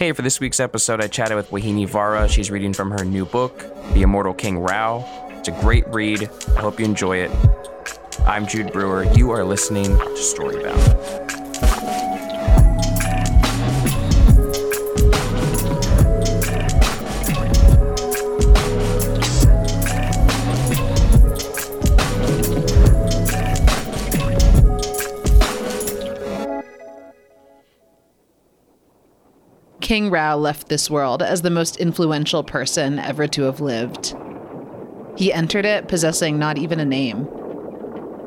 Hey, for this week's episode, I chatted with Vauhini Vara. She's reading from her new book, The Immortal King Rao. It's a great read. I hope you enjoy it. I'm Jude Brewer. You are listening to Storybound. King Rao left this world as the most influential person ever to have lived. He entered it possessing not even a name.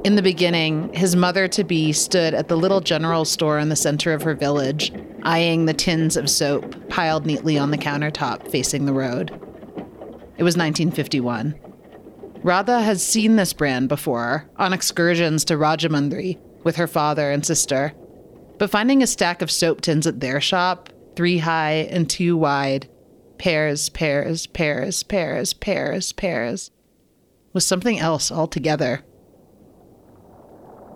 In the beginning, his mother to be stood at the little general store in the center of her village, eyeing the tins of soap piled neatly on the countertop facing the road. It was 1951. Radha had seen this brand before on excursions to Rajahmundry with her father and sister. But finding a stack of soap tins at their shop three high and two wide, Pears, Pears, Pears, Pears, Pears, Pears, was something else altogether.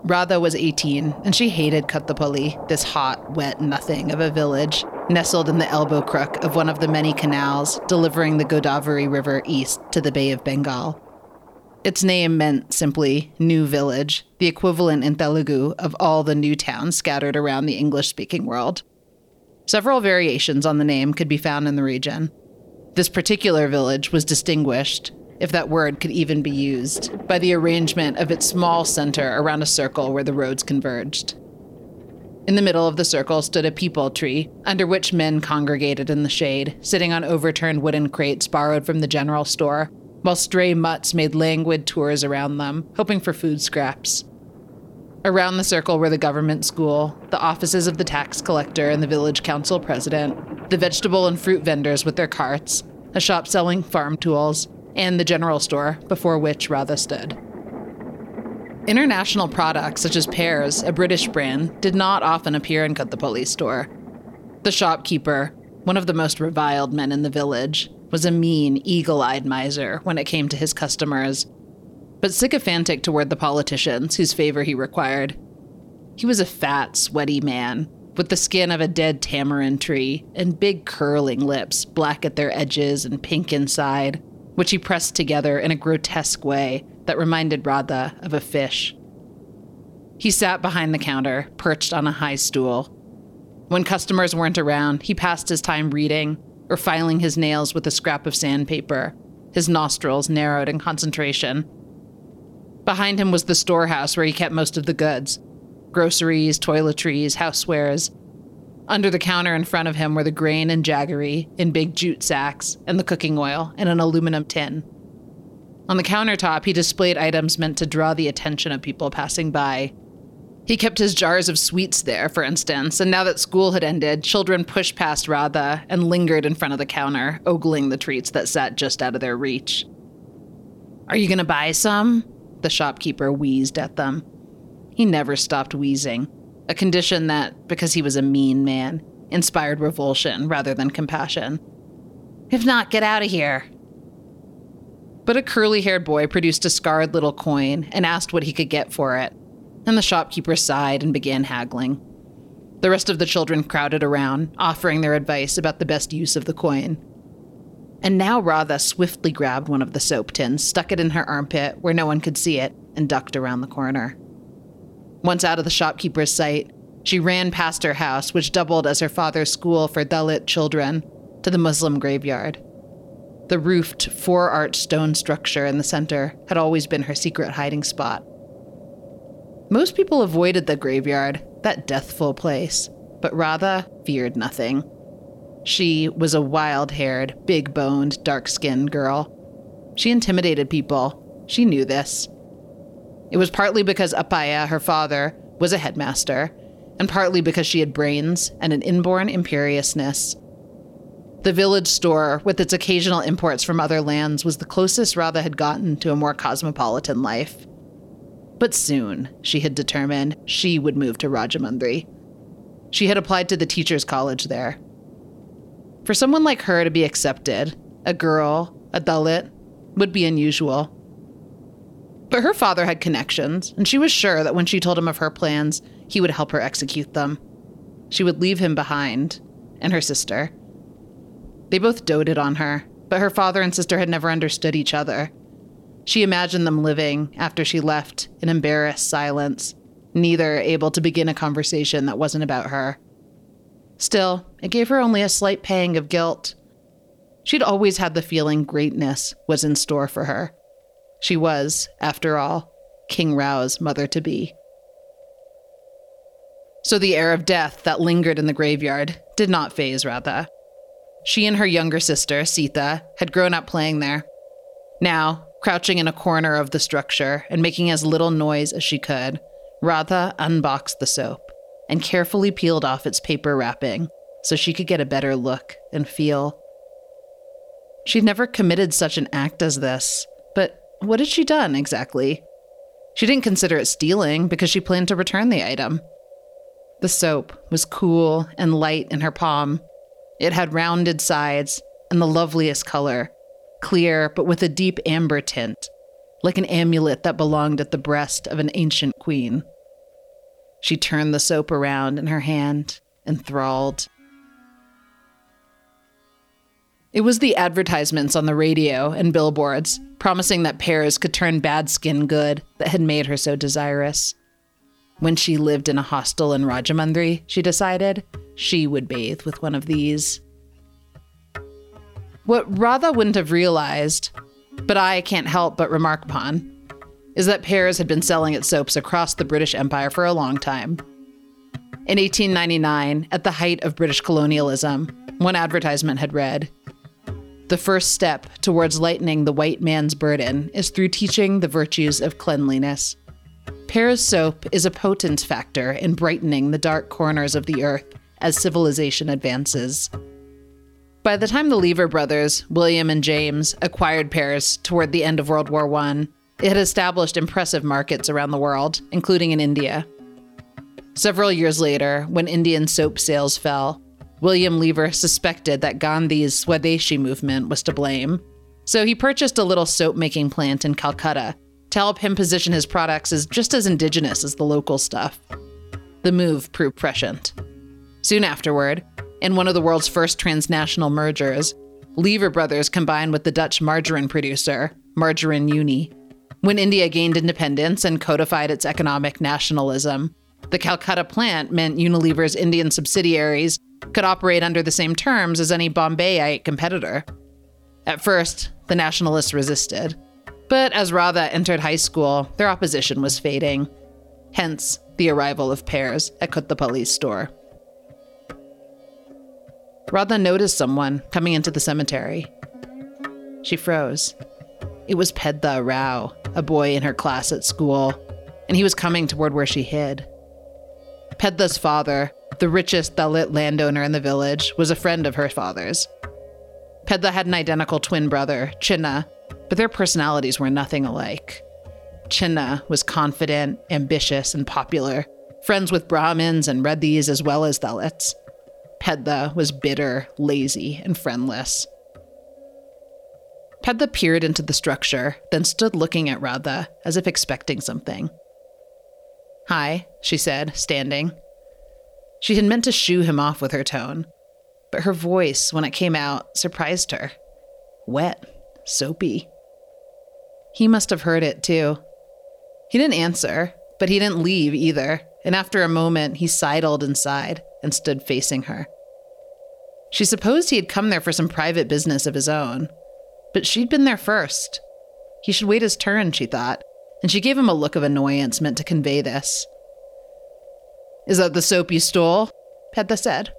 Radha was 18, and she hated Kattupalli, this hot, wet nothing of a village, nestled in the elbow crook of one of the many canals delivering the Godavari River east to the Bay of Bengal. Its name meant simply New Village, the equivalent in Telugu of all the new towns scattered around the English speaking world. Several variations on the name could be found in the region. This particular village was distinguished, if that word could even be used, by the arrangement of its small center around a circle where the roads converged. In the middle of the circle stood a peepal tree, under which men congregated in the shade, sitting on overturned wooden crates borrowed from the general store, while stray mutts made languid tours around them, hoping for food scraps. Around the circle were the government school, the offices of the tax collector and the village council president, the vegetable and fruit vendors with their carts, a shop selling farm tools, and the general store before which Radha stood. International products such as Pears, a British brand, did not often appear in Kattupalli's store. The shopkeeper, one of the most reviled men in the village, was a mean, eagle eyed miser when it came to his customers but sycophantic toward the politicians whose favor he required. He was a fat, sweaty man with the skin of a dead tamarind tree and big curling lips, black at their edges and pink inside, which he pressed together in a grotesque way that reminded Radha of a fish. He sat behind the counter, perched on a high stool. When customers weren't around, he passed his time reading or filing his nails with a scrap of sandpaper, his nostrils narrowed in concentration Behind him was the storehouse where he kept most of the goods groceries, toiletries, housewares. Under the counter in front of him were the grain and jaggery in big jute sacks, and the cooking oil in an aluminum tin. On the countertop, he displayed items meant to draw the attention of people passing by. He kept his jars of sweets there, for instance, and now that school had ended, children pushed past Radha and lingered in front of the counter, ogling the treats that sat just out of their reach. Are you going to buy some? The shopkeeper wheezed at them. He never stopped wheezing, a condition that, because he was a mean man, inspired revulsion rather than compassion. If not, get out of here. But a curly haired boy produced a scarred little coin and asked what he could get for it, and the shopkeeper sighed and began haggling. The rest of the children crowded around, offering their advice about the best use of the coin. And now Radha swiftly grabbed one of the soap tins, stuck it in her armpit where no one could see it, and ducked around the corner. Once out of the shopkeeper's sight, she ran past her house, which doubled as her father's school for Dalit children, to the Muslim graveyard. The roofed, four arched stone structure in the center had always been her secret hiding spot. Most people avoided the graveyard, that deathful place, but Radha feared nothing. She was a wild haired, big boned, dark skinned girl. She intimidated people. She knew this. It was partly because Appaya, her father, was a headmaster, and partly because she had brains and an inborn imperiousness. The village store, with its occasional imports from other lands, was the closest Radha had gotten to a more cosmopolitan life. But soon, she had determined, she would move to Rajahmundry. She had applied to the teachers' college there. For someone like her to be accepted, a girl, a Dalit, would be unusual. But her father had connections, and she was sure that when she told him of her plans, he would help her execute them. She would leave him behind, and her sister, They both doted on her, but her father and sister had never understood each other. She imagined them living, after she left, in embarrassed silence, neither able to begin a conversation that wasn't about her. Still, it gave her only a slight pang of guilt. She'd always had the feeling greatness was in store for her. She was, after all, King Rao's mother to be. So the air of death that lingered in the graveyard did not faze Radha. She and her younger sister, Sita, had grown up playing there. Now, crouching in a corner of the structure and making as little noise as she could, Radha unboxed the soap and carefully peeled off its paper wrapping so she could get a better look and feel. She'd never committed such an act as this, but what had she done exactly? She didn't consider it stealing because she planned to return the item. The soap was cool and light in her palm. It had rounded sides and the loveliest color, clear but with a deep amber tint, like an amulet that belonged at the breast of an ancient queen. She turned the soap around in her hand, enthralled. It was the advertisements on the radio and billboards promising that Pears could turn bad skin good that had made her so desirous. When she lived in a hostel in Rajahmundry, she decided she would bathe with one of these. What Radha wouldn't have realized, but I can't help but remark upon, is that Pears had been selling its soaps across the British Empire for a long time. In 1899, at the height of British colonialism, one advertisement had read The first step towards lightening the white man's burden is through teaching the virtues of cleanliness. Pears soap is a potent factor in brightening the dark corners of the earth as civilization advances. By the time the Lever brothers, William and James, acquired Pears toward the end of World War I, it had established impressive markets around the world, including in India. Several years later, when Indian soap sales fell, William Lever suspected that Gandhi's Swadeshi movement was to blame. So he purchased a little soap making plant in Calcutta to help him position his products as just as indigenous as the local stuff. The move proved prescient. Soon afterward, in one of the world's first transnational mergers, Lever Brothers combined with the Dutch margarine producer, Margarine Unie. When India gained independence and codified its economic nationalism, the Calcutta plant meant Unilever's Indian subsidiaries could operate under the same terms as any Bombayite competitor. At first, the nationalists resisted, but as Radha entered high school, their opposition was fading. Hence, the arrival of Pears at Kottapalli's store. Radha noticed someone coming into the cemetery. She froze. It was Pedda Rao, a boy in her class at school, and he was coming toward where she hid. Pedda's father, the richest Dalit landowner in the village, was a friend of her father's. Pedda had an identical twin brother, Chinna, but their personalities were nothing alike. Chinna was confident, ambitious, and popular, friends with Brahmins and Reddis as well as Dalits. Pedda was bitter, lazy, and friendless. Pedda peered into the structure, then stood looking at Radha as if expecting something. Hi, she said, standing. She had meant to shoo him off with her tone, but her voice, when it came out, surprised her. Wet, soapy. He must have heard it too. He didn't answer, but he didn't leave either, and after a moment, he sidled inside and stood facing her. She supposed he had come there for some private business of his own, but she'd been there first. He should wait his turn, she thought, and she gave him a look of annoyance meant to convey this. Is that the soap you stole? Pedda said.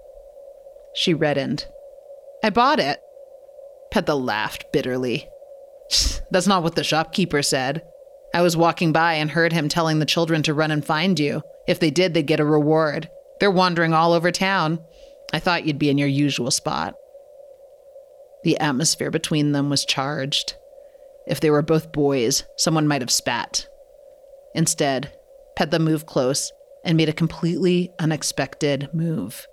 She reddened. I bought it. Pedda laughed bitterly. That's not what the shopkeeper said. I was walking by and heard him telling the children to run and find you. If they did, they'd get a reward. They're wandering all over town. I thought you'd be in your usual spot. The atmosphere between them was charged. If they were both boys, someone might have spat. Instead, Pedda moved close and made a completely unexpected move.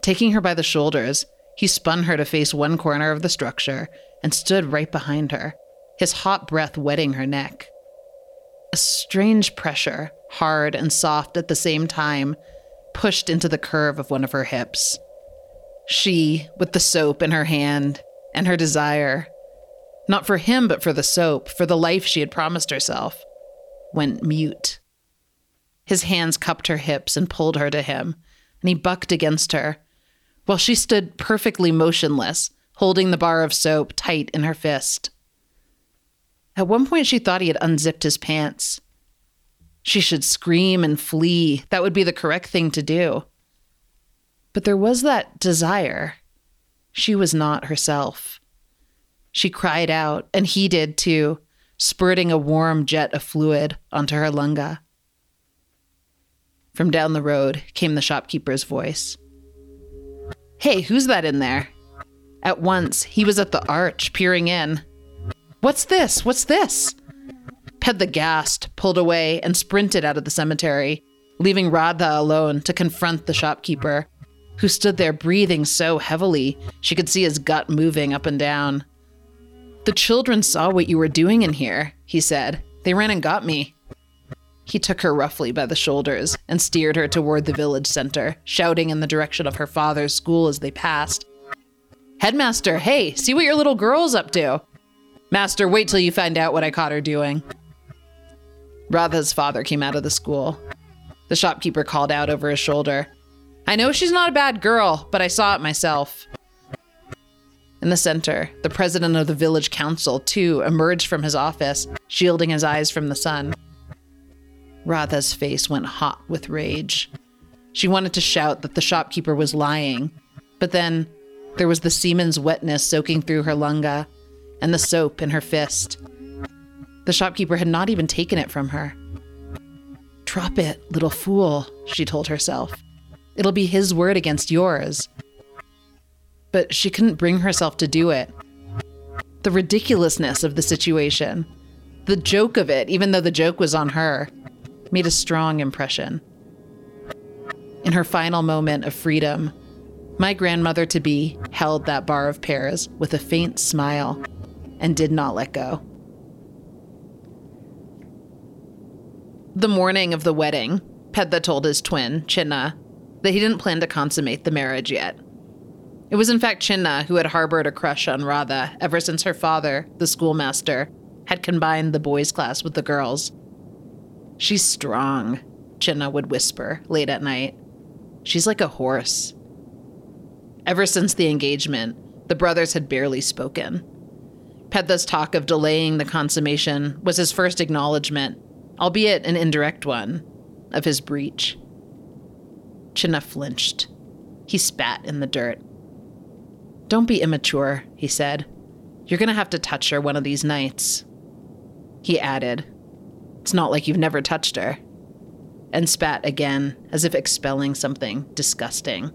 Taking her by the shoulders, he spun her to face one corner of the structure and stood right behind her, his hot breath wetting her neck. A strange pressure, hard and soft at the same time, pushed into the curve of one of her hips. She, with the soap in her hand and her desire, not for him, but for the soap, for the life she had promised herself, went mute. His hands cupped her hips and pulled her to him, and he bucked against her, while she stood perfectly motionless, holding the bar of soap tight in her fist. At one point, she thought he had unzipped his pants. She should scream and flee. That would be the correct thing to do. But there was that desire. She was not herself. She cried out, and he did too, spurting a warm jet of fluid onto her lunga. From down the road came the shopkeeper's voice. Hey, who's that in there? At once, he was at the arch, peering in. What's this? What's this? Pedda gasped, pulled away, and sprinted out of the cemetery, leaving Radha alone to confront the shopkeeper, who stood there breathing so heavily she could see his gut moving up and down. The children saw what you were doing in here, he said. They ran and got me. He took her roughly by the shoulders and steered her toward the village center, shouting in the direction of her father's school as they passed. Headmaster, hey, see what your little girl's up to. Master, wait till you find out what I caught her doing. Radha's father came out of the school. The shopkeeper called out over his shoulder. I know she's not a bad girl, but I saw it myself. In the center, the president of the village council, too, emerged from his office, shielding his eyes from the sun. Radha's face went hot with rage. She wanted to shout that the shopkeeper was lying, but then there was the semen's wetness soaking through her lunga and the soap in her fist. The shopkeeper had not even taken it from her. Drop it, little fool, she told herself. It'll be his word against yours. But she couldn't bring herself to do it. The ridiculousness of the situation, the joke of it, even though the joke was on her, made a strong impression. In her final moment of freedom, my grandmother to be held that bar of Pears with a faint smile and did not let go. The morning of the wedding, Pedda told his twin, Chinna, that he didn't plan to consummate the marriage yet. It was in fact Chinna who had harbored a crush on Radha ever since her father, the schoolmaster, had combined the boys' class with the girls. She's strong, Chinna would whisper late at night. She's like a horse. Ever since the engagement, the brothers had barely spoken. Pedda's talk of delaying the consummation was his first acknowledgement, albeit an indirect one, of his breach. Chinna flinched. He spat in the dirt. Don't be immature, he said. You're going to have to touch her one of these nights. He added, It's not like you've never touched her. And spat again, as if expelling something disgusting.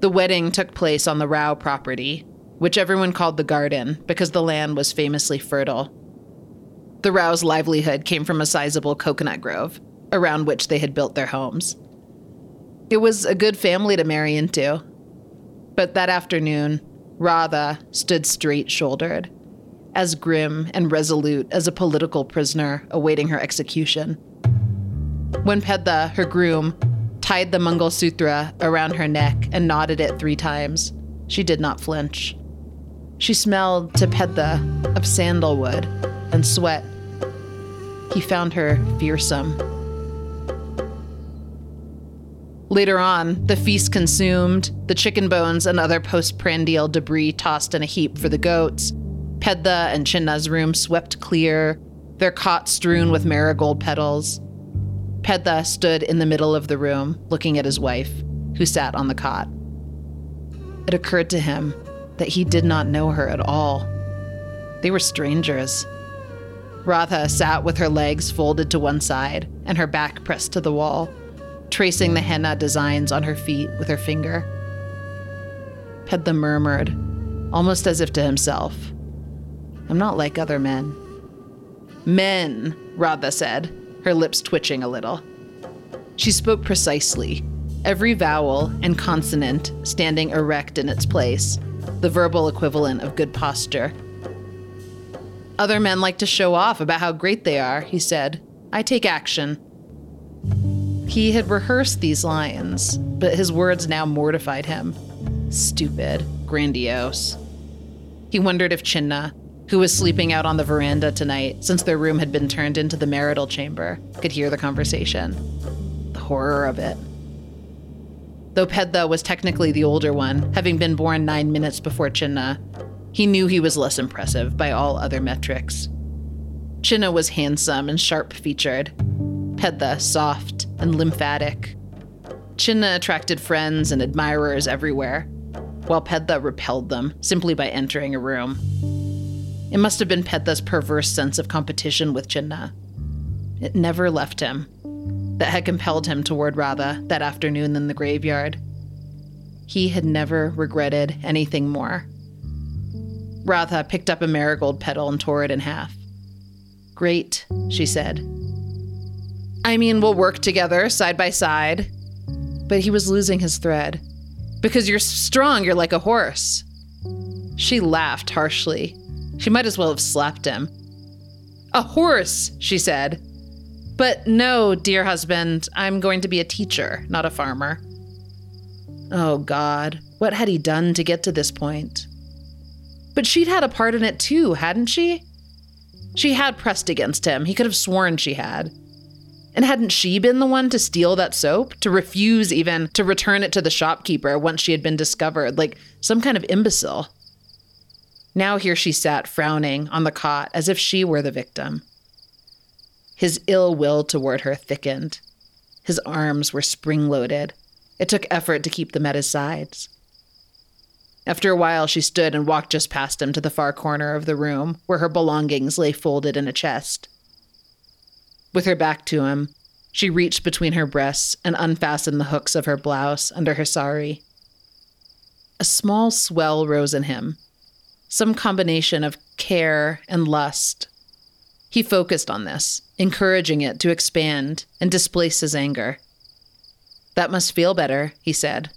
The wedding took place on the Rao property, which everyone called the garden because the land was famously fertile. The Rao's livelihood came from a sizable coconut grove, around which they had built their homes. It was a good family to marry into. But that afternoon, Radha stood straight shouldered, as grim and resolute as a political prisoner awaiting her execution. When Pedda, her groom, tied the Mangal Sutra around her neck and knotted it three times. She did not flinch. She smelled to Pedda of sandalwood and sweat. He found her fearsome. Later on, the feast consumed, the chicken bones and other postprandial debris tossed in a heap for the goats, Pedda and Chinna's room swept clear, their cot strewn with marigold petals. Pedda stood in the middle of the room, looking at his wife, who sat on the cot. It occurred to him that he did not know her at all. They were strangers. Radha sat with her legs folded to one side and her back pressed to the wall, tracing the henna designs on her feet with her finger. Pedda murmured, almost as if to himself, I'm not like other men. Men, Radha said, her lips twitching a little. She spoke precisely, every vowel and consonant standing erect in its place, the verbal equivalent of good posture. Other men like to show off about how great they are, he said. I take action. He had rehearsed these lines, but his words now mortified him. Stupid, grandiose. He wondered if Chinna, who was sleeping out on the veranda tonight since their room had been turned into the marital chamber, could hear the conversation. The horror of it. Though Pedda was technically the older one, having been born nine minutes before Chinna, he knew he was less impressive by all other metrics. Chinna was handsome and sharp featured, Pedda soft and lymphatic. Chinna attracted friends and admirers everywhere, while Pedda repelled them simply by entering a room. It must have been Pedda's perverse sense of competition with Chinna. It never left him, that had compelled him toward Radha that afternoon in the graveyard. He had never regretted anything more. Radha picked up a marigold petal and tore it in half. Great, she said. I mean, we'll work together side by side. But he was losing his thread. Because you're strong, you're like a horse. She laughed harshly. She might as well have slapped him. A horse, she said. But no, dear husband, I'm going to be a teacher, not a farmer. Oh, God, what had he done to get to this point? But she'd had a part in it too, hadn't she? She had pressed against him. He could have sworn she had. And hadn't she been the one to steal that soap? To refuse even to return it to the shopkeeper once she had been discovered, like some kind of imbecile? Now here she sat frowning on the cot as if she were the victim. His ill will toward her thickened. His arms were spring loaded. It took effort to keep them at his sides. After a while, she stood and walked just past him to the far corner of the room where her belongings lay folded in a chest. With her back to him, she reached between her breasts and unfastened the hooks of her blouse under her sari. A small swell rose in him, some combination of care and lust. He focused on this, encouraging it to expand and displace his anger. That must feel better, he said.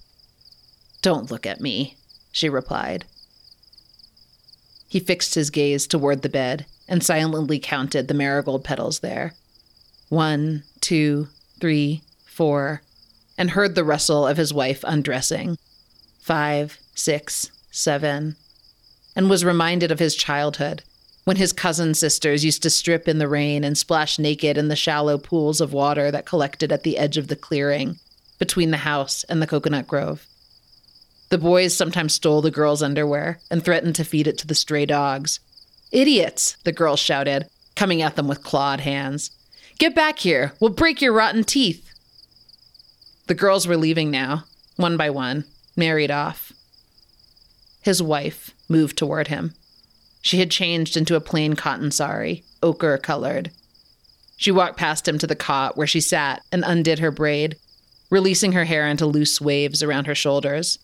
Don't look at me, she replied. He fixed his gaze toward the bed and silently counted the marigold petals there. One, two, three, four, and heard the rustle of his wife undressing. Five, six, seven, and was reminded of his childhood when his cousin sisters used to strip in the rain and splash naked in the shallow pools of water that collected at the edge of the clearing between the house and the coconut grove. The boys sometimes stole the girls' underwear and threatened to feed it to the stray dogs. Idiots, the girls shouted, coming at them with clawed hands. Get back here, we'll break your rotten teeth. The girls were leaving now, one by one, married off. His wife moved toward him. She had changed into a plain cotton sari, ochre colored. She walked past him to the cot where she sat and undid her braid, releasing her hair into loose waves around her shoulders.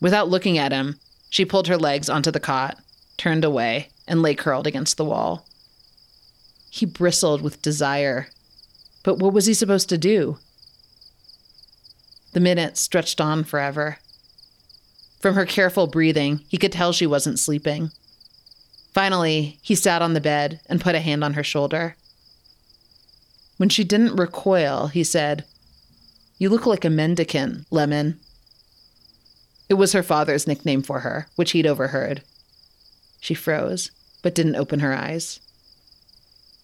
Without looking at him, she pulled her legs onto the cot, turned away, and lay curled against the wall. He bristled with desire. But what was he supposed to do? The minutes stretched on forever. From her careful breathing, he could tell she wasn't sleeping. Finally, he sat on the bed and put a hand on her shoulder. When she didn't recoil, he said, You look like a mendicant, Lemon. It was her father's nickname for her, which he'd overheard. She froze, but didn't open her eyes.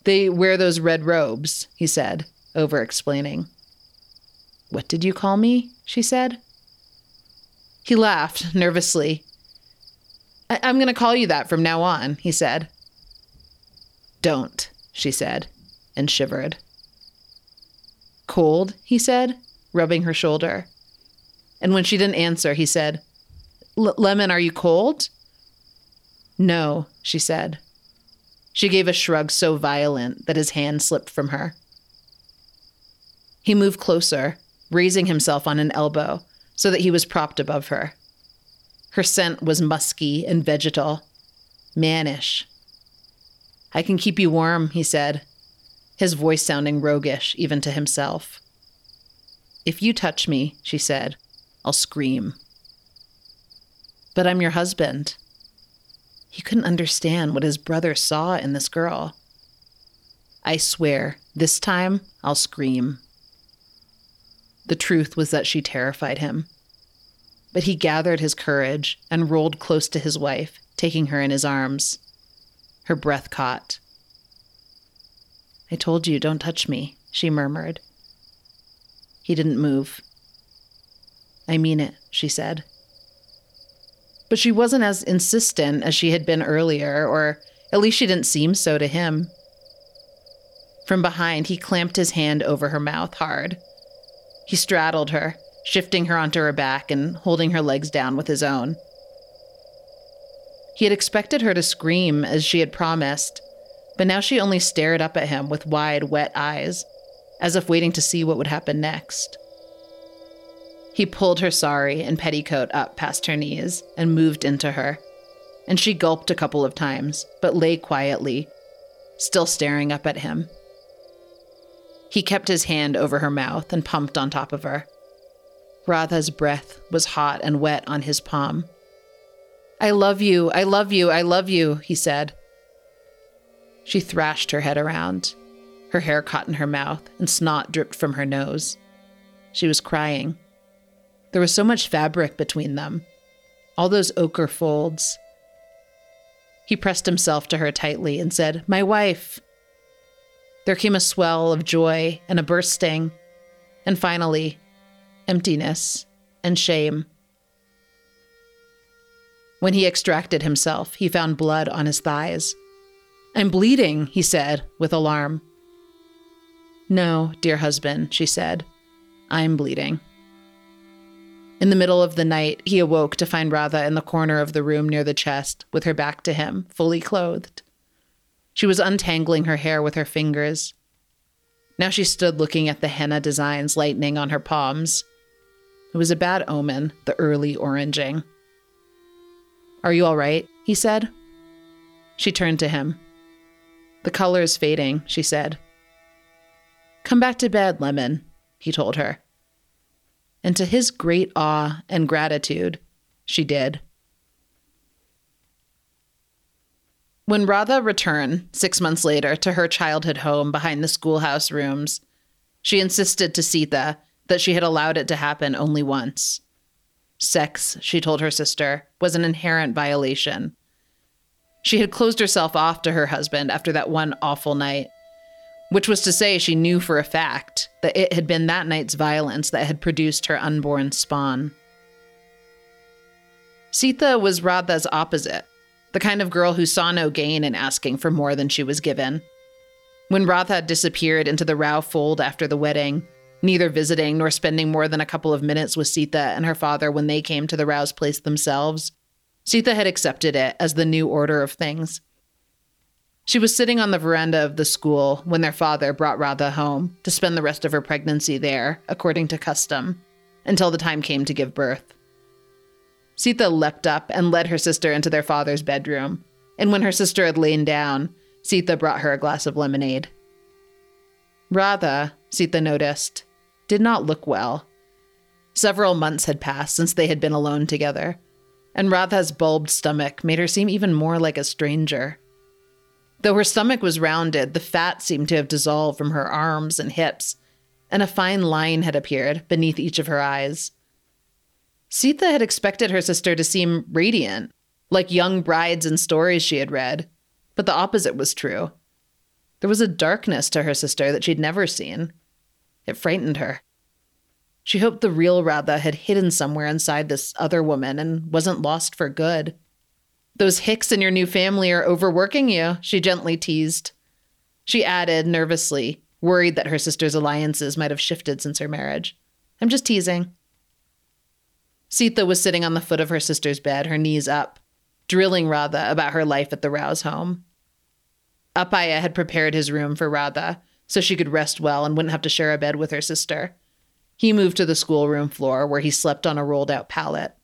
They wear those red robes, he said, over explaining. What did you call me? she said. He laughed nervously I- am going to call you that from now on, he said. Don't, she said, and shivered. Cold, he said, rubbing her shoulder. And when she didn't answer, he said, Lemon, are you cold? No, she said. She gave a shrug so violent that his hand slipped from her. He moved closer, raising himself on an elbow so that he was propped above her. Her scent was musky and vegetal, mannish. I can keep you warm, he said, his voice sounding roguish even to himself. If you touch me, she said, I'll scream. But I'm your husband. He couldn't understand what his brother saw in this girl. I swear, this time I'll scream. The truth was that she terrified him. But he gathered his courage and rolled close to his wife, taking her in his arms. Her breath caught. I told you, don't touch me, she murmured. He didn't move. I mean it, she said. But she wasn't as insistent as she had been earlier, or at least she didn't seem so to him. From behind, he clamped his hand over her mouth hard. He straddled her, shifting her onto her back and holding her legs down with his own. He had expected her to scream as she had promised, but now she only stared up at him with wide, wet eyes, as if waiting to see what would happen next. He pulled her sari and petticoat up past her knees and moved into her. And she gulped a couple of times, but lay quietly, still staring up at him. He kept his hand over her mouth and pumped on top of her. Radha's breath was hot and wet on his palm. I love you, I love you, I love you, he said. She thrashed her head around. Her hair caught in her mouth and snot dripped from her nose. She was crying. There was so much fabric between them, all those ochre folds. He pressed himself to her tightly and said, My wife. There came a swell of joy and a bursting, and finally, emptiness and shame. When he extracted himself, he found blood on his thighs. I'm bleeding, he said, with alarm. No, dear husband, she said. I'm bleeding. In the middle of the night, he awoke to find Radha in the corner of the room near the chest, with her back to him, fully clothed. She was untangling her hair with her fingers. Now she stood looking at the henna designs lightening on her palms. It was a bad omen, the early oranging. Are you all right? he said. She turned to him. The color is fading, she said. Come back to bed, Lemon, he told her and to his great awe and gratitude, she did. When Radha returned six months later to her childhood home behind the schoolhouse rooms, she insisted to Sita that she had allowed it to happen only once. Sex, she told her sister, was an inherent violation. She had closed herself off to her husband after that one awful night, which was to say, she knew for a fact that it had been that night's violence that had produced her unborn spawn. Sita was Radha's opposite, the kind of girl who saw no gain in asking for more than she was given. When Radha disappeared into the Rao fold after the wedding, neither visiting nor spending more than a couple of minutes with Sita and her father when they came to the Rao's place themselves, Sita had accepted it as the new order of things she was sitting on the veranda of the school when their father brought Radha home to spend the rest of her pregnancy there, according to custom, until the time came to give birth. Sita leapt up and led her sister into their father's bedroom, and when her sister had lain down, Sita brought her a glass of lemonade. Radha, Sita noticed, did not look well. Several months had passed since they had been alone together, and Radha's bulbed stomach made her seem even more like a stranger. Though her stomach was rounded, the fat seemed to have dissolved from her arms and hips, and a fine line had appeared beneath each of her eyes. Sita had expected her sister to seem radiant, like young brides in stories she had read, but the opposite was true. There was a darkness to her sister that she'd never seen. It frightened her. She hoped the real Radha had hidden somewhere inside this other woman and wasn't lost for good. Those hicks in your new family are overworking you, she gently teased. She added nervously, worried that her sister's alliances might have shifted since her marriage. I'm just teasing. Sita was sitting on the foot of her sister's bed, her knees up, drilling Radha about her life at the Rao's home. Appaya had prepared his room for Radha so she could rest well and wouldn't have to share a bed with her sister. He moved to the schoolroom floor where he slept on a rolled out pallet.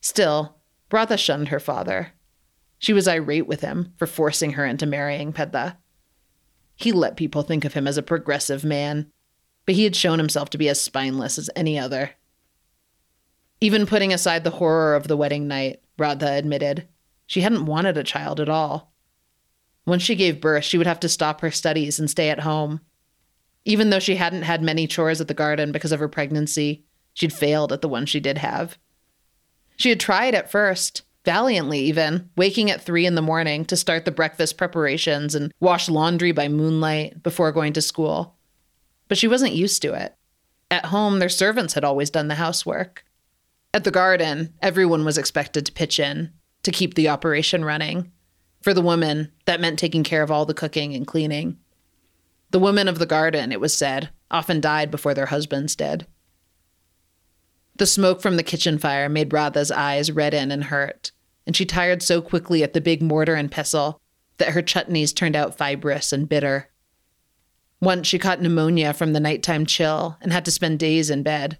Still, Radha shunned her father. She was irate with him for forcing her into marrying Pedda. He let people think of him as a progressive man, but he had shown himself to be as spineless as any other. Even putting aside the horror of the wedding night, Radha admitted, she hadn't wanted a child at all. Once she gave birth, she would have to stop her studies and stay at home. Even though she hadn't had many chores at the garden because of her pregnancy, she'd failed at the one she did have. She had tried at first, valiantly even, waking at three in the morning to start the breakfast preparations and wash laundry by moonlight before going to school. But she wasn't used to it. At home, their servants had always done the housework. At the garden, everyone was expected to pitch in to keep the operation running. For the woman, that meant taking care of all the cooking and cleaning. The women of the garden, it was said, often died before their husbands did. The smoke from the kitchen fire made Radha's eyes redden and hurt, and she tired so quickly at the big mortar and pestle that her chutneys turned out fibrous and bitter. Once she caught pneumonia from the nighttime chill and had to spend days in bed.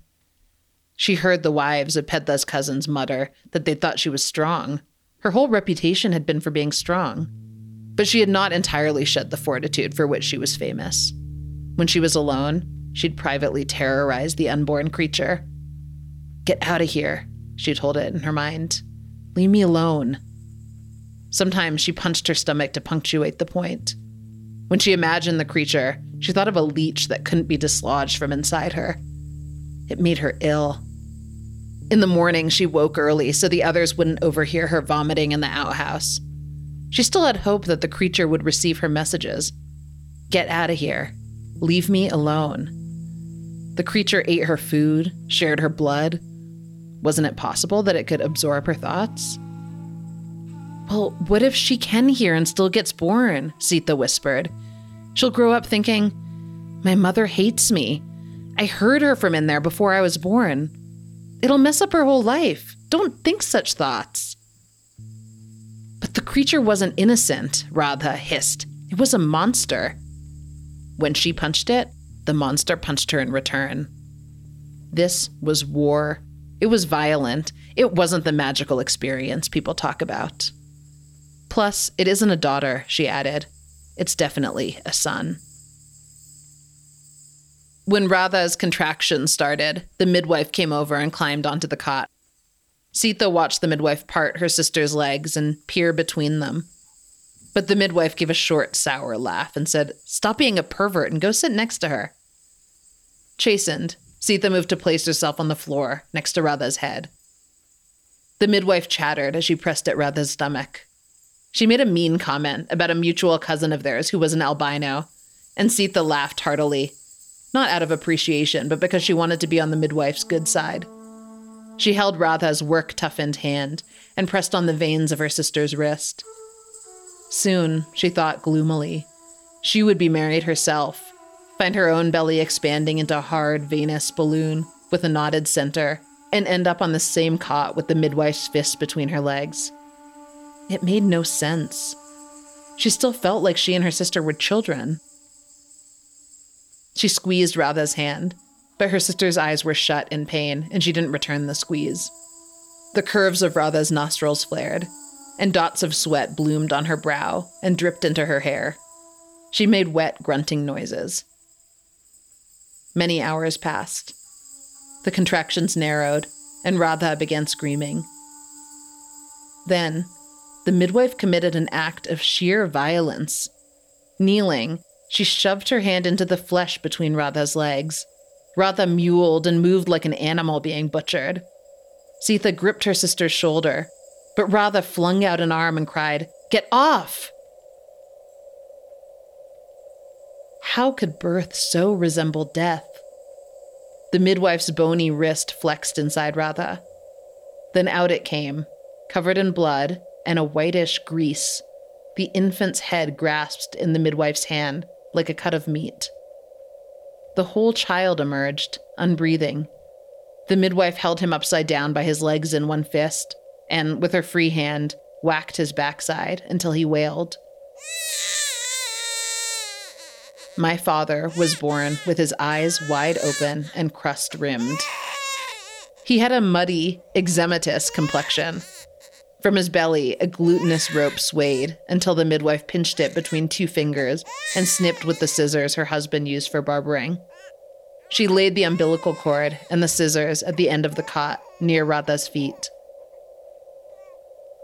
She heard the wives of Pedda's cousins mutter that they thought she was strong. Her whole reputation had been for being strong. But she had not entirely shed the fortitude for which she was famous. When she was alone, she'd privately terrorize the unborn creature. Get out of here, she told it in her mind. Leave me alone. Sometimes she punched her stomach to punctuate the point. When she imagined the creature, she thought of a leech that couldn't be dislodged from inside her. It made her ill. In the morning, she woke early so the others wouldn't overhear her vomiting in the outhouse. She still had hope that the creature would receive her messages. Get out of here. Leave me alone. The creature ate her food, shared her blood. Wasn't it possible that it could absorb her thoughts? Well, what if she can hear and still gets born? Sita whispered. She'll grow up thinking, My mother hates me. I heard her from in there before I was born. It'll mess up her whole life. Don't think such thoughts. But the creature wasn't innocent, Radha hissed. It was a monster. When she punched it, the monster punched her in return. This was war. It was violent. It wasn't the magical experience people talk about. Plus, it isn't a daughter, she added. It's definitely a son. When Radha's contractions started, the midwife came over and climbed onto the cot. Sita watched the midwife part her sister's legs and peer between them. But the midwife gave a short, sour laugh and said, Stop being a pervert and go sit next to her. Chastened, Sita moved to place herself on the floor next to Radha's head. The midwife chattered as she pressed at Radha's stomach. She made a mean comment about a mutual cousin of theirs who was an albino, and Sita laughed heartily not out of appreciation, but because she wanted to be on the midwife's good side. She held Radha's work toughened hand and pressed on the veins of her sister's wrist. Soon, she thought gloomily, she would be married herself, find her own belly expanding into a hard venous balloon with a knotted center, and end up on the same cot with the midwife's fist between her legs. It made no sense. She still felt like she and her sister were children. She squeezed Radha's hand, but her sister's eyes were shut in pain, and she didn't return the squeeze. The curves of Radha's nostrils flared, and dots of sweat bloomed on her brow and dripped into her hair. She made wet, grunting noises. Many hours passed. The contractions narrowed, and Radha began screaming. Then, the midwife committed an act of sheer violence. Kneeling, she shoved her hand into the flesh between Radha's legs. Radha mewled and moved like an animal being butchered. Sita gripped her sister's shoulder, but Radha flung out an arm and cried, Get off! How could birth so resemble death? The midwife's bony wrist flexed inside Radha. Then out it came, covered in blood and a whitish grease. The infant's head grasped in the midwife's hand like a cut of meat. The whole child emerged, unbreathing. The midwife held him upside down by his legs in one fist, and with her free hand, whacked his backside until he wailed. My father was born with his eyes wide open and crust rimmed. He had a muddy, eczematous complexion, from his belly, a glutinous rope swayed until the midwife pinched it between two fingers and snipped with the scissors her husband used for barbering. She laid the umbilical cord and the scissors at the end of the cot near Radha's feet.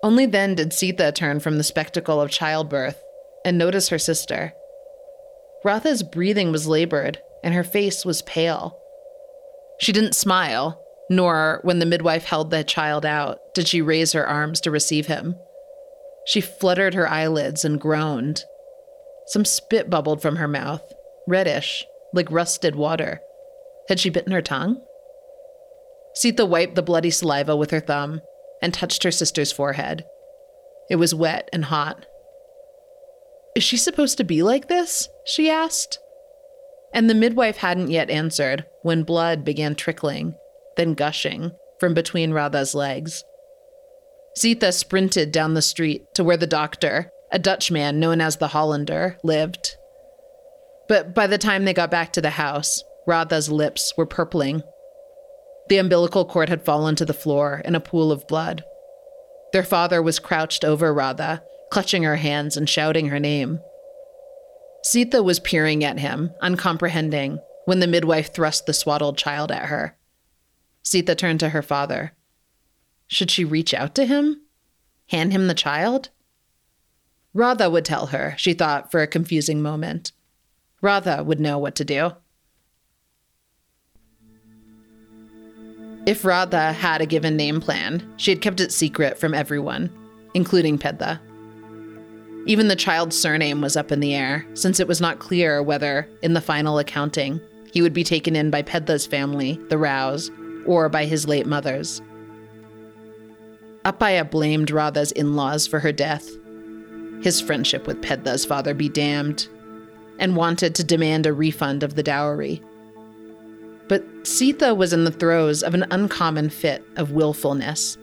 Only then did Sita turn from the spectacle of childbirth and notice her sister. Radha's breathing was labored, and her face was pale. She didn't smile, nor, when the midwife held the child out, did she raise her arms to receive him. She fluttered her eyelids and groaned. Some spit bubbled from her mouth, reddish, like rusted water. Had she bitten her tongue? Sita wiped the bloody saliva with her thumb and touched her sister's forehead. It was wet and hot. Is she supposed to be like this? she asked. And the midwife hadn't yet answered when blood began trickling, then gushing, from between Radha's legs. Sita sprinted down the street to where the doctor, a Dutchman known as the Hollander, lived. But by the time they got back to the house, Radha's lips were purpling. The umbilical cord had fallen to the floor in a pool of blood. Their father was crouched over Radha, clutching her hands and shouting her name. Sita was peering at him, uncomprehending, when the midwife thrust the swaddled child at her. Sita turned to her father. Should she reach out to him? Hand him the child? Radha would tell her, she thought for a confusing moment. Radha would know what to do. If Radha had a given name plan, she had kept it secret from everyone, including Pedda. Even the child's surname was up in the air, since it was not clear whether, in the final accounting, he would be taken in by Pedda's family, the Raos, or by his late mother's. Appaya blamed Radha's in laws for her death. His friendship with Pedda's father be damned, and wanted to demand a refund of the dowry. But Sita was in the throes of an uncommon fit of willfulness.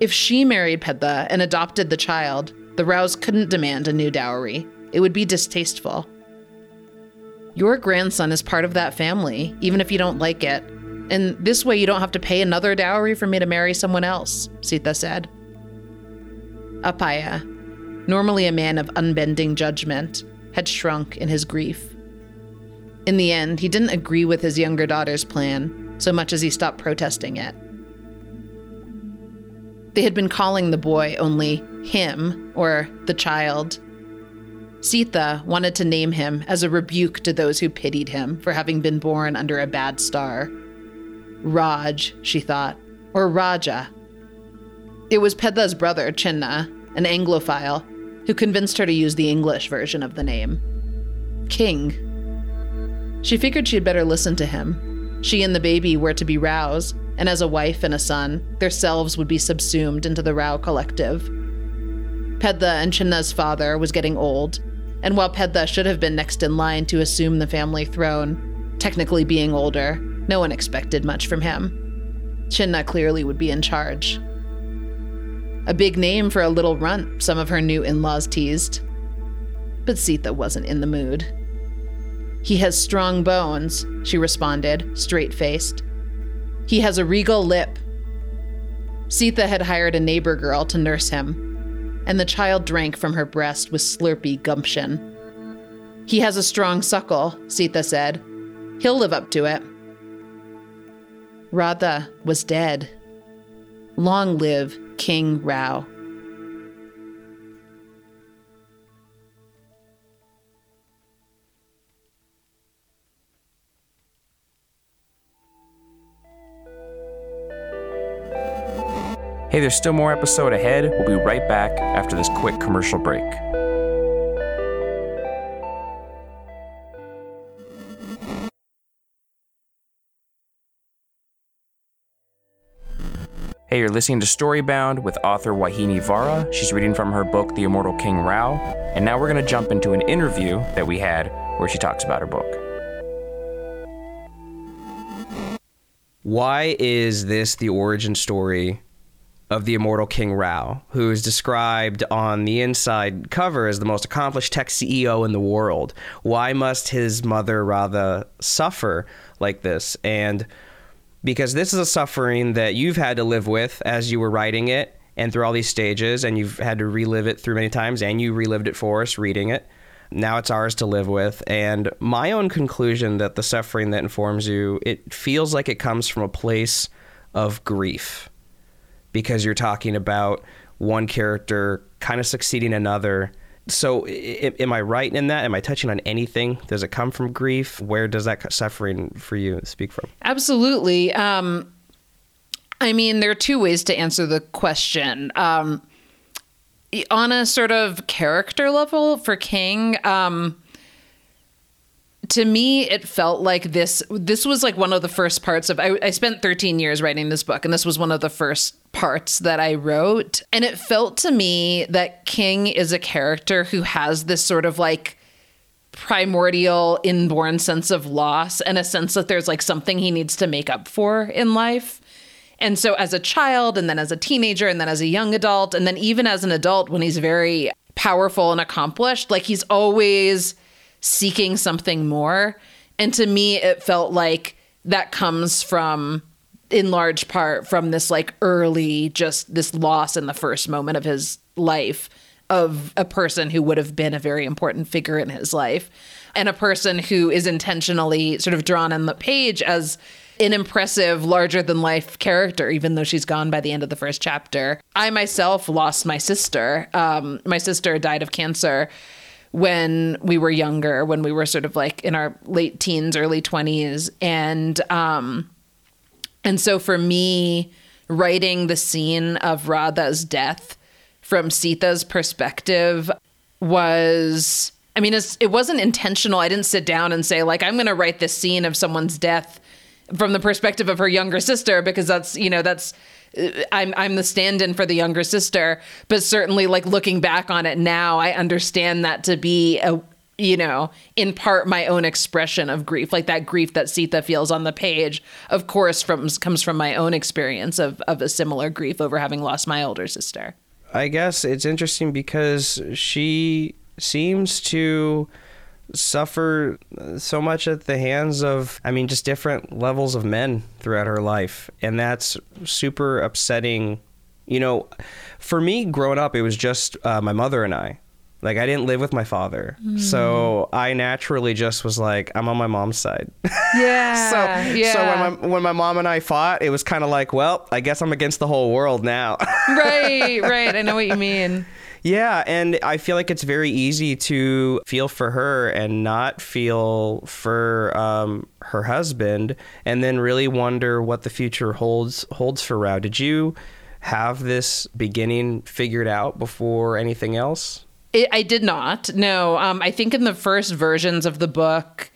If she married Pedda and adopted the child, the Raos couldn't demand a new dowry. It would be distasteful. Your grandson is part of that family, even if you don't like it. And this way you don't have to pay another dowry for me to marry someone else, Sita said. Appaya, normally a man of unbending judgment, had shrunk in his grief. In the end, he didn't agree with his younger daughter's plan so much as he stopped protesting it. They had been calling the boy only him or the child. Sita wanted to name him as a rebuke to those who pitied him for having been born under a bad star. Raj, she thought, or Raja. It was Pedda's brother, Chinna, an Anglophile, who convinced her to use the English version of the name King. She figured she'd better listen to him. She and the baby were to be Raos, and as a wife and a son, their selves would be subsumed into the Rao collective. Pedda and Chinna's father was getting old, and while Pedda should have been next in line to assume the family throne, technically being older, no one expected much from him. Chinna clearly would be in charge. A big name for a little runt, some of her new in laws teased. But Sita wasn't in the mood. He has strong bones, she responded, straight faced. He has a regal lip. Sita had hired a neighbor girl to nurse him, and the child drank from her breast with slurpy gumption. He has a strong suckle, Sita said. He'll live up to it. Radha was dead. Long live King Rao. Hey, there's still more episode ahead. We'll be right back after this quick commercial break. Hey, you're listening to Storybound with author Vauhini Vara. She's reading from her book, The Immortal King Rao. And now we're going to jump into an interview that we had where she talks about her book. Why is this the origin story of the immortal King Rao, who is described on the inside cover as the most accomplished tech CEO in the world. Why must his mother Radha suffer like this? And because this is a suffering that you've had to live with as you were writing it and through all these stages, and you've had to relive it through many times, and you relived it for us reading it. Now it's ours to live with. And my own conclusion that the suffering that informs you, it feels like it comes from a place of grief because you're talking about one character kind of succeeding another So, I- am I right in that? Am I touching on anything? Does it come from grief? Where does that suffering for you speak from? Absolutely. Um, I mean, there are two ways to answer the question. Um, on a sort of character level for King, um, to me, it felt like this. This was like one of the first parts of. I, I spent 13 years writing this book, and this was one of the first parts that I wrote. And it felt to me that King is a character who has this sort of like primordial inborn sense of loss and a sense that there's like something he needs to make up for in life. And so as a child and then as a teenager and then as a young adult and then even as an adult when he's very powerful and accomplished, like he's always seeking something more. And to me it felt like that comes from in large part from this like early just this loss in the first moment of his life of a person who would have been a very important figure in his life and a person who is intentionally sort of drawn on the page as an impressive larger than life character even though she's gone by the end of the first chapter. I myself lost my sister. Um, my sister died of cancer when we were younger when we were sort of like in our late teens early 20s and um, and so for me writing the scene of radha's death from Sita's perspective was I mean it wasn't intentional. I didn't sit down and say like I'm going to write this scene of someone's death from the perspective of her younger sister because that's you know that's uh, I'm I'm the stand-in for the younger sister, but certainly like looking back on it now, I understand that to be a you know, in part my own expression of grief, like that grief that Sita feels on the page, of course, from comes from my own experience of of a similar grief over having lost my older sister. I guess it's interesting because she seems to suffer so much at the hands of, I mean, just different levels of men throughout her life. And that's super upsetting. You know, for me growing up, it was just uh, my mother and I. Like I didn't live with my father, mm. so I naturally just was like, I'm on my mom's side. Yeah. so yeah. so when my when my mom and I fought, it was kind of like, well, I guess I'm against the whole world now. right, right. I know what you mean. Yeah, and I feel like it's very easy to feel for her and not feel for um, her husband, and then really wonder what the future holds holds for Rao. Did you have this beginning figured out before anything else? It, I did not. No, um, I think in the first versions of the book,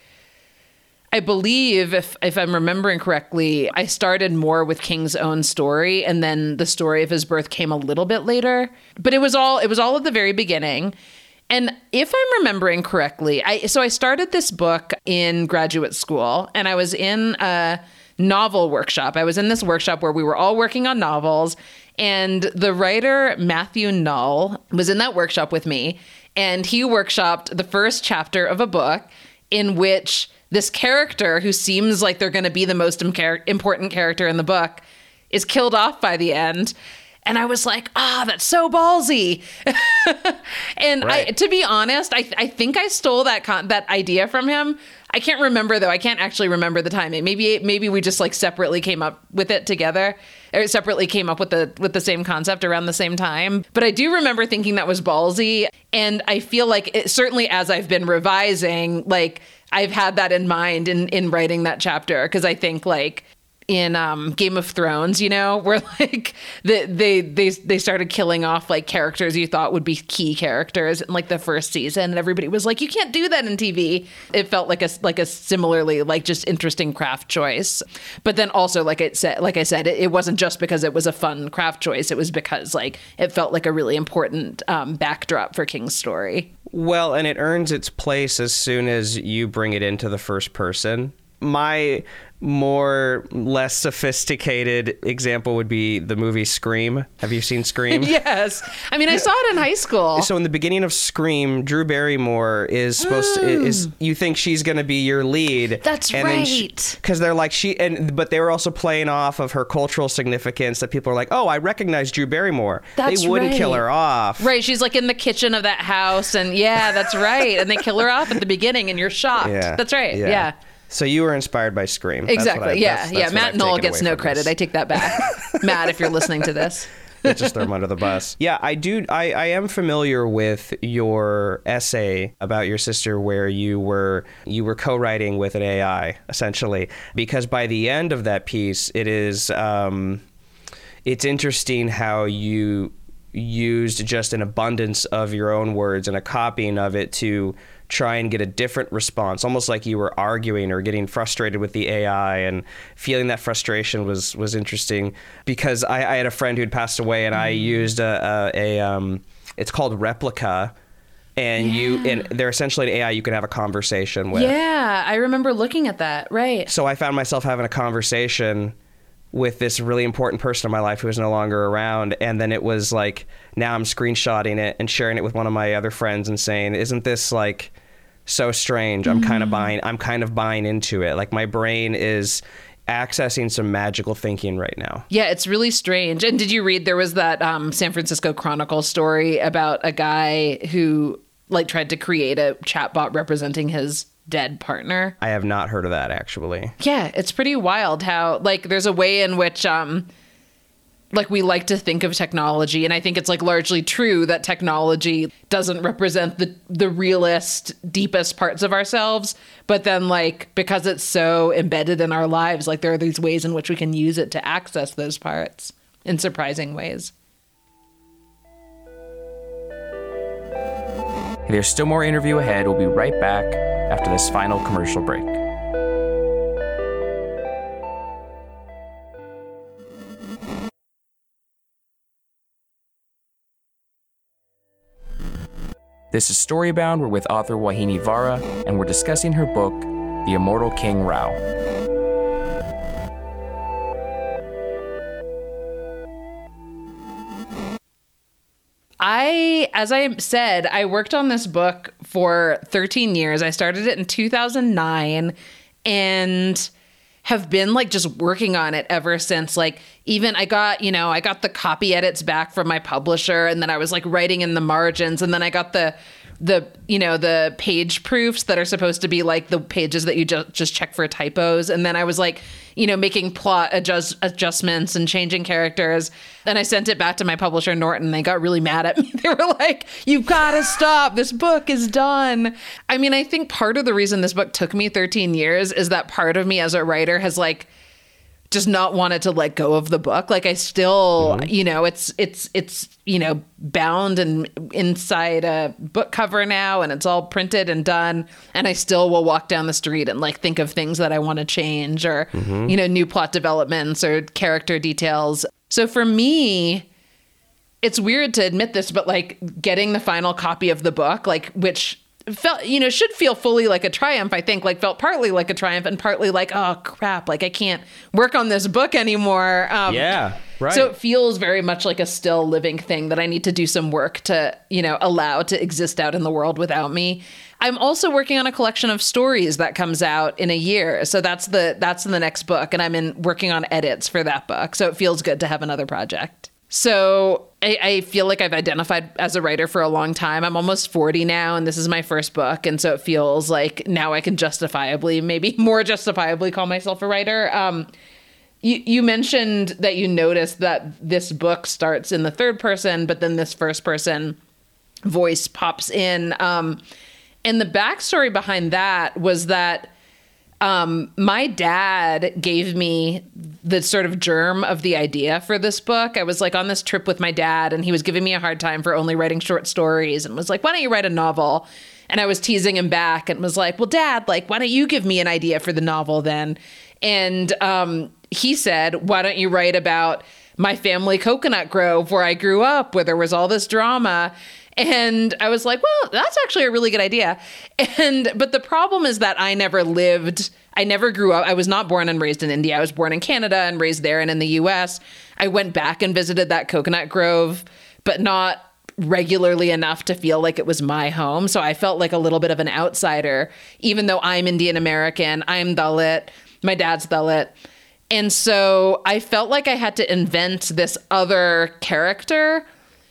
I believe, if if I'm remembering correctly, I started more with King's own story, and then the story of his birth came a little bit later. But it was all it was all at the very beginning. And if I'm remembering correctly, I so I started this book in graduate school, and I was in a novel workshop. I was in this workshop where we were all working on novels, and the writer Matthew Null was in that workshop with me, and he workshopped the first chapter of a book in which this character who seems like they're going to be the most important character in the book is killed off by the end. And I was like, ah, oh, that's so ballsy. and right. I, to be honest, I, I think I stole that con- that idea from him. I can't remember though. I can't actually remember the timing. Maybe maybe we just like separately came up with it together, separately came up with the with the same concept around the same time. But I do remember thinking that was ballsy, and I feel like it, certainly as I've been revising, like I've had that in mind in in writing that chapter because I think like in um, Game of Thrones, you know, where like the, they they they started killing off like characters you thought would be key characters in like the first season, and everybody was like, "You can't do that in TV." It felt like a like a similarly like just interesting craft choice, but then also like it said, like I said, it, it wasn't just because it was a fun craft choice; it was because like it felt like a really important um, backdrop for King's story. Well, and it earns its place as soon as you bring it into the first person my more less sophisticated example would be the movie Scream. Have you seen Scream? yes. I mean, I saw it in high school. So in the beginning of Scream, Drew Barrymore is supposed to is mm. you think she's going to be your lead. That's and right. Because they're like she and but they were also playing off of her cultural significance that people are like, oh, I recognize Drew Barrymore. That's they wouldn't right. kill her off. Right. She's like in the kitchen of that house, and yeah, that's right. and they kill her off at the beginning, and you're shocked. Yeah. That's right. yeah. yeah. So you were inspired by Scream. Exactly. I, yeah. that's, yeah. that's Matt Null gets no credit. This. I take that back. Matt, if you're listening to this. Just throw him under the bus. Yeah, I do. I, I am familiar with your essay about your sister, where you were you were co-writing with an AI essentially, because by the end of that piece, it is um, it's interesting how you used just an abundance of your own words and a copying of it to try and get a different response, almost like you were arguing or getting frustrated with the AI and feeling that frustration was was interesting because I, I had a friend who'd passed away and I mm. used a, a, a um, it's called Replika and yeah. you and they're essentially an AI you can have a conversation with. Yeah, I remember looking at that. Right. So I found myself having a conversation with this really important person in my life who was no longer around. And then it was like, now I'm screenshotting it and sharing it with one of my other friends and saying, isn't this like so strange? I'm mm-hmm. kind of buying, I'm kind of buying into it. Like my brain is accessing some magical thinking right now. Yeah, it's really strange. And did you read there was that um, San Francisco Chronicle story about a guy who like tried to create a chatbot representing his dead partner. I have not heard of that actually. Yeah, it's pretty wild how like there's a way in which um like we like to think of technology and I think it's like largely true that technology doesn't represent the the realest deepest parts of ourselves, but then like because it's so embedded in our lives, like there are these ways in which we can use it to access those parts in surprising ways. There's still more interview ahead. We'll be right back after this final commercial break. This is Storybound. We're with author Vauhini Vara, and we're discussing her book, The Immortal King Rao. I, as I said, I worked on this book for 13 years. I started it in 2009 and have been like just working on it ever since. Like, even I got, you know, I got the copy edits back from my publisher and then I was like writing in the margins and then I got the the you know the page proofs that are supposed to be like the pages that you just just check for typos. And then i was like you know making plot adjust adjustments and changing characters. And i sent it back to my publisher norton. They got really mad at me. They were like you've got to stop. This book is done. I mean i think part of the reason this book took me 13 years is that part of me as a writer has like just not wanted to let go of the book. Like I still, mm-hmm. you know, it's it's it's you know bound and inside a book cover now, and it's all printed and done. And I still will walk down the street and like think of things that I want to change, or mm-hmm. you know, new plot developments or character details. So for me, it's weird to admit this, but like getting the final copy of the book, like which felt you know should feel fully like a triumph i think like felt partly like a triumph and partly like oh crap like i can't work on this book anymore um, yeah right. so it feels very much like a still living thing that i need to do some work to you know allow to exist out in the world without me. I'm also working on a collection of stories that comes out in a year so that's the that's in the next book and i'm in working on edits for that book so it feels good to have another project so I, I, feel like I've identified as a writer for a long time. I'm almost 40 now, and this is my first book. And so it feels like now I can justifiably, maybe more justifiably, call myself a writer. Um, you, you mentioned that you noticed that this book starts in the third person, but then this first person voice pops in. Um, and the backstory behind that was that um, my dad gave me the sort of germ of the idea for this book. I was like on this trip with my dad, and he was giving me a hard time for only writing short stories and was like, Why don't you write a novel? And I was teasing him back and was like, Well, dad, like, why don't you give me an idea for the novel then? And um, he said, Why don't you write about my family coconut grove where I grew up, where there was all this drama? And I was like, well, that's actually a really good idea. And but the problem is that I never lived I never grew up. I was not born and raised in India. I was born in Canada and raised there and in the US. I went back and visited that coconut grove, but not regularly enough to feel like it was my home. So I felt like a little bit of an outsider, even though I'm Indian American, I'm Dalit, my dad's Dalit. And so I felt like I had to invent this other character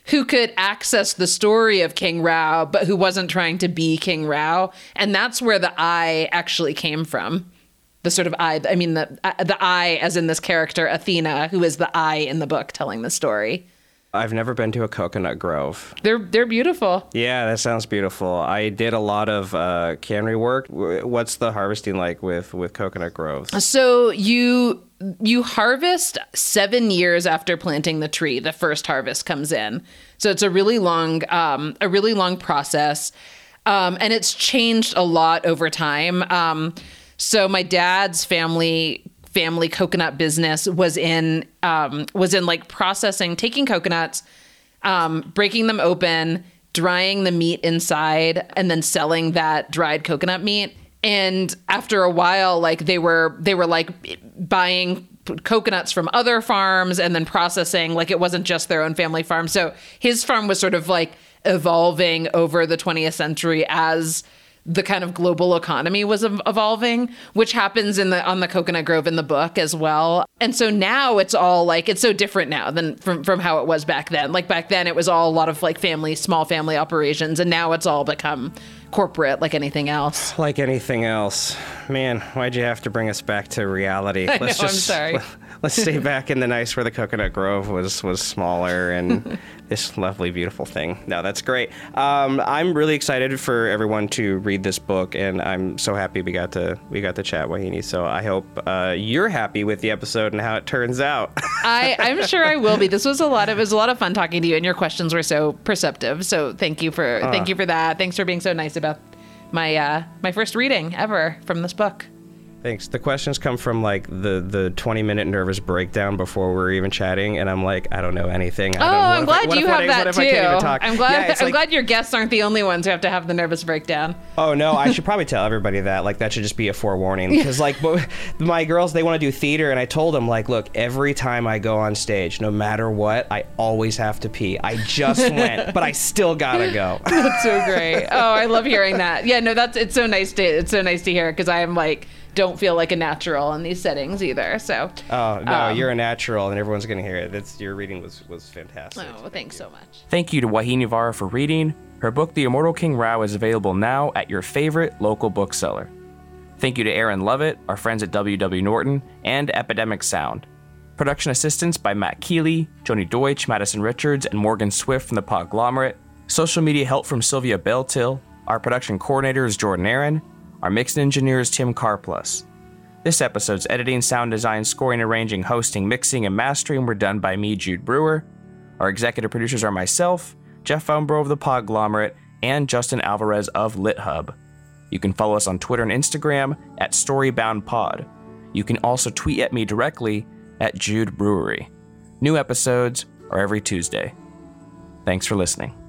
who could access the story of King Rao, but who wasn't trying to be King Rao. And that's where the I actually came from. The sort of I, I mean, the, uh, the I as in this character, Athena, who is the I in the book telling the story. I've never been to a coconut grove. They're they're beautiful. Yeah, that sounds beautiful. I did a lot of uh, cannery work. What's the harvesting like with with coconut groves? So you you harvest seven years after planting the tree. The first harvest comes in. So it's a really long um, a really long process, um, and it's changed a lot over time. Um, so my dad's family family coconut business was in um, was in like processing, taking coconuts, um, breaking them open, drying the meat inside, and then selling that dried coconut meat. And after a while, like they were they were like buying coconuts from other farms and then processing like it wasn't just their own family farm. So his farm was sort of like evolving over the 20th century as the kind of global economy was evolving, which happens in the on the Coconut Grove in the book as well. And so now it's all like it's so different now than from from how it was back then. Like back then it was all a lot of like family, small family operations, and now it's all become corporate like anything else. Like anything else, man, why'd you have to bring us back to reality? I know, I'm sorry. Let's stay back in the nice where the coconut grove was was smaller and this lovely, beautiful thing. No, that's great. Um, I'm really excited for everyone to read this book, and I'm so happy we got to we got to chat, Vauhini. So I hope uh, you're happy with the episode and how it turns out. I, I'm sure I will be. This was a lot of it was a lot of fun talking to you, and your questions were so perceptive. So thank you for thank you for that. Thanks for being so nice about my uh, my first reading ever from this book. Thanks. The questions come from like the the 20 minute nervous breakdown before we're even chatting, and I'm like, I don't know anything. I Oh, don't, what I'm I- glad what you I- have that too. I can't even talk? I'm glad. Yeah, I'm like- glad your guests aren't the only ones who have to have the nervous breakdown. Oh no, I should probably tell everybody that. Like that should just be a forewarning because like my girls they want to do theater and I told them like, look, every time I go on stage, no matter what, I always have to pee. I just went, but I still gotta go. That's so great. Oh, I love hearing that. Yeah, no, that's it's so nice to it's so nice to hear because I am like don't feel like a natural in these settings either. So. Oh no, Um, you're a natural and everyone's gonna hear it. That's your reading was was fantastic. Oh, thanks so much. Thank you to Vauhini Vara for reading. Her book, The Immortal King Rao, is available now at your favorite local bookseller. Thank you to Aaron Lovett, our friends at WW Norton, and Epidemic Sound. Production assistance by Matt Keeley, Joni Deutsch, Madison Richards, and Morgan Swift from the Podglomerate. Social media help from Sylvia Beltil. Our production coordinator is Jordan Aaron. Our mix engineer is Tim Carplus. This episode's editing, sound design, scoring, arranging, hosting, mixing, and mastering were done by me, Jude Brewer. Our executive producers are myself, Jeff Umbro of the Podglomerate, and Justin Alvarez of LitHub. You can follow us on Twitter and Instagram at StoryboundPod. You can also tweet at me directly at Jude Brewery. New episodes are every Tuesday. Thanks for listening.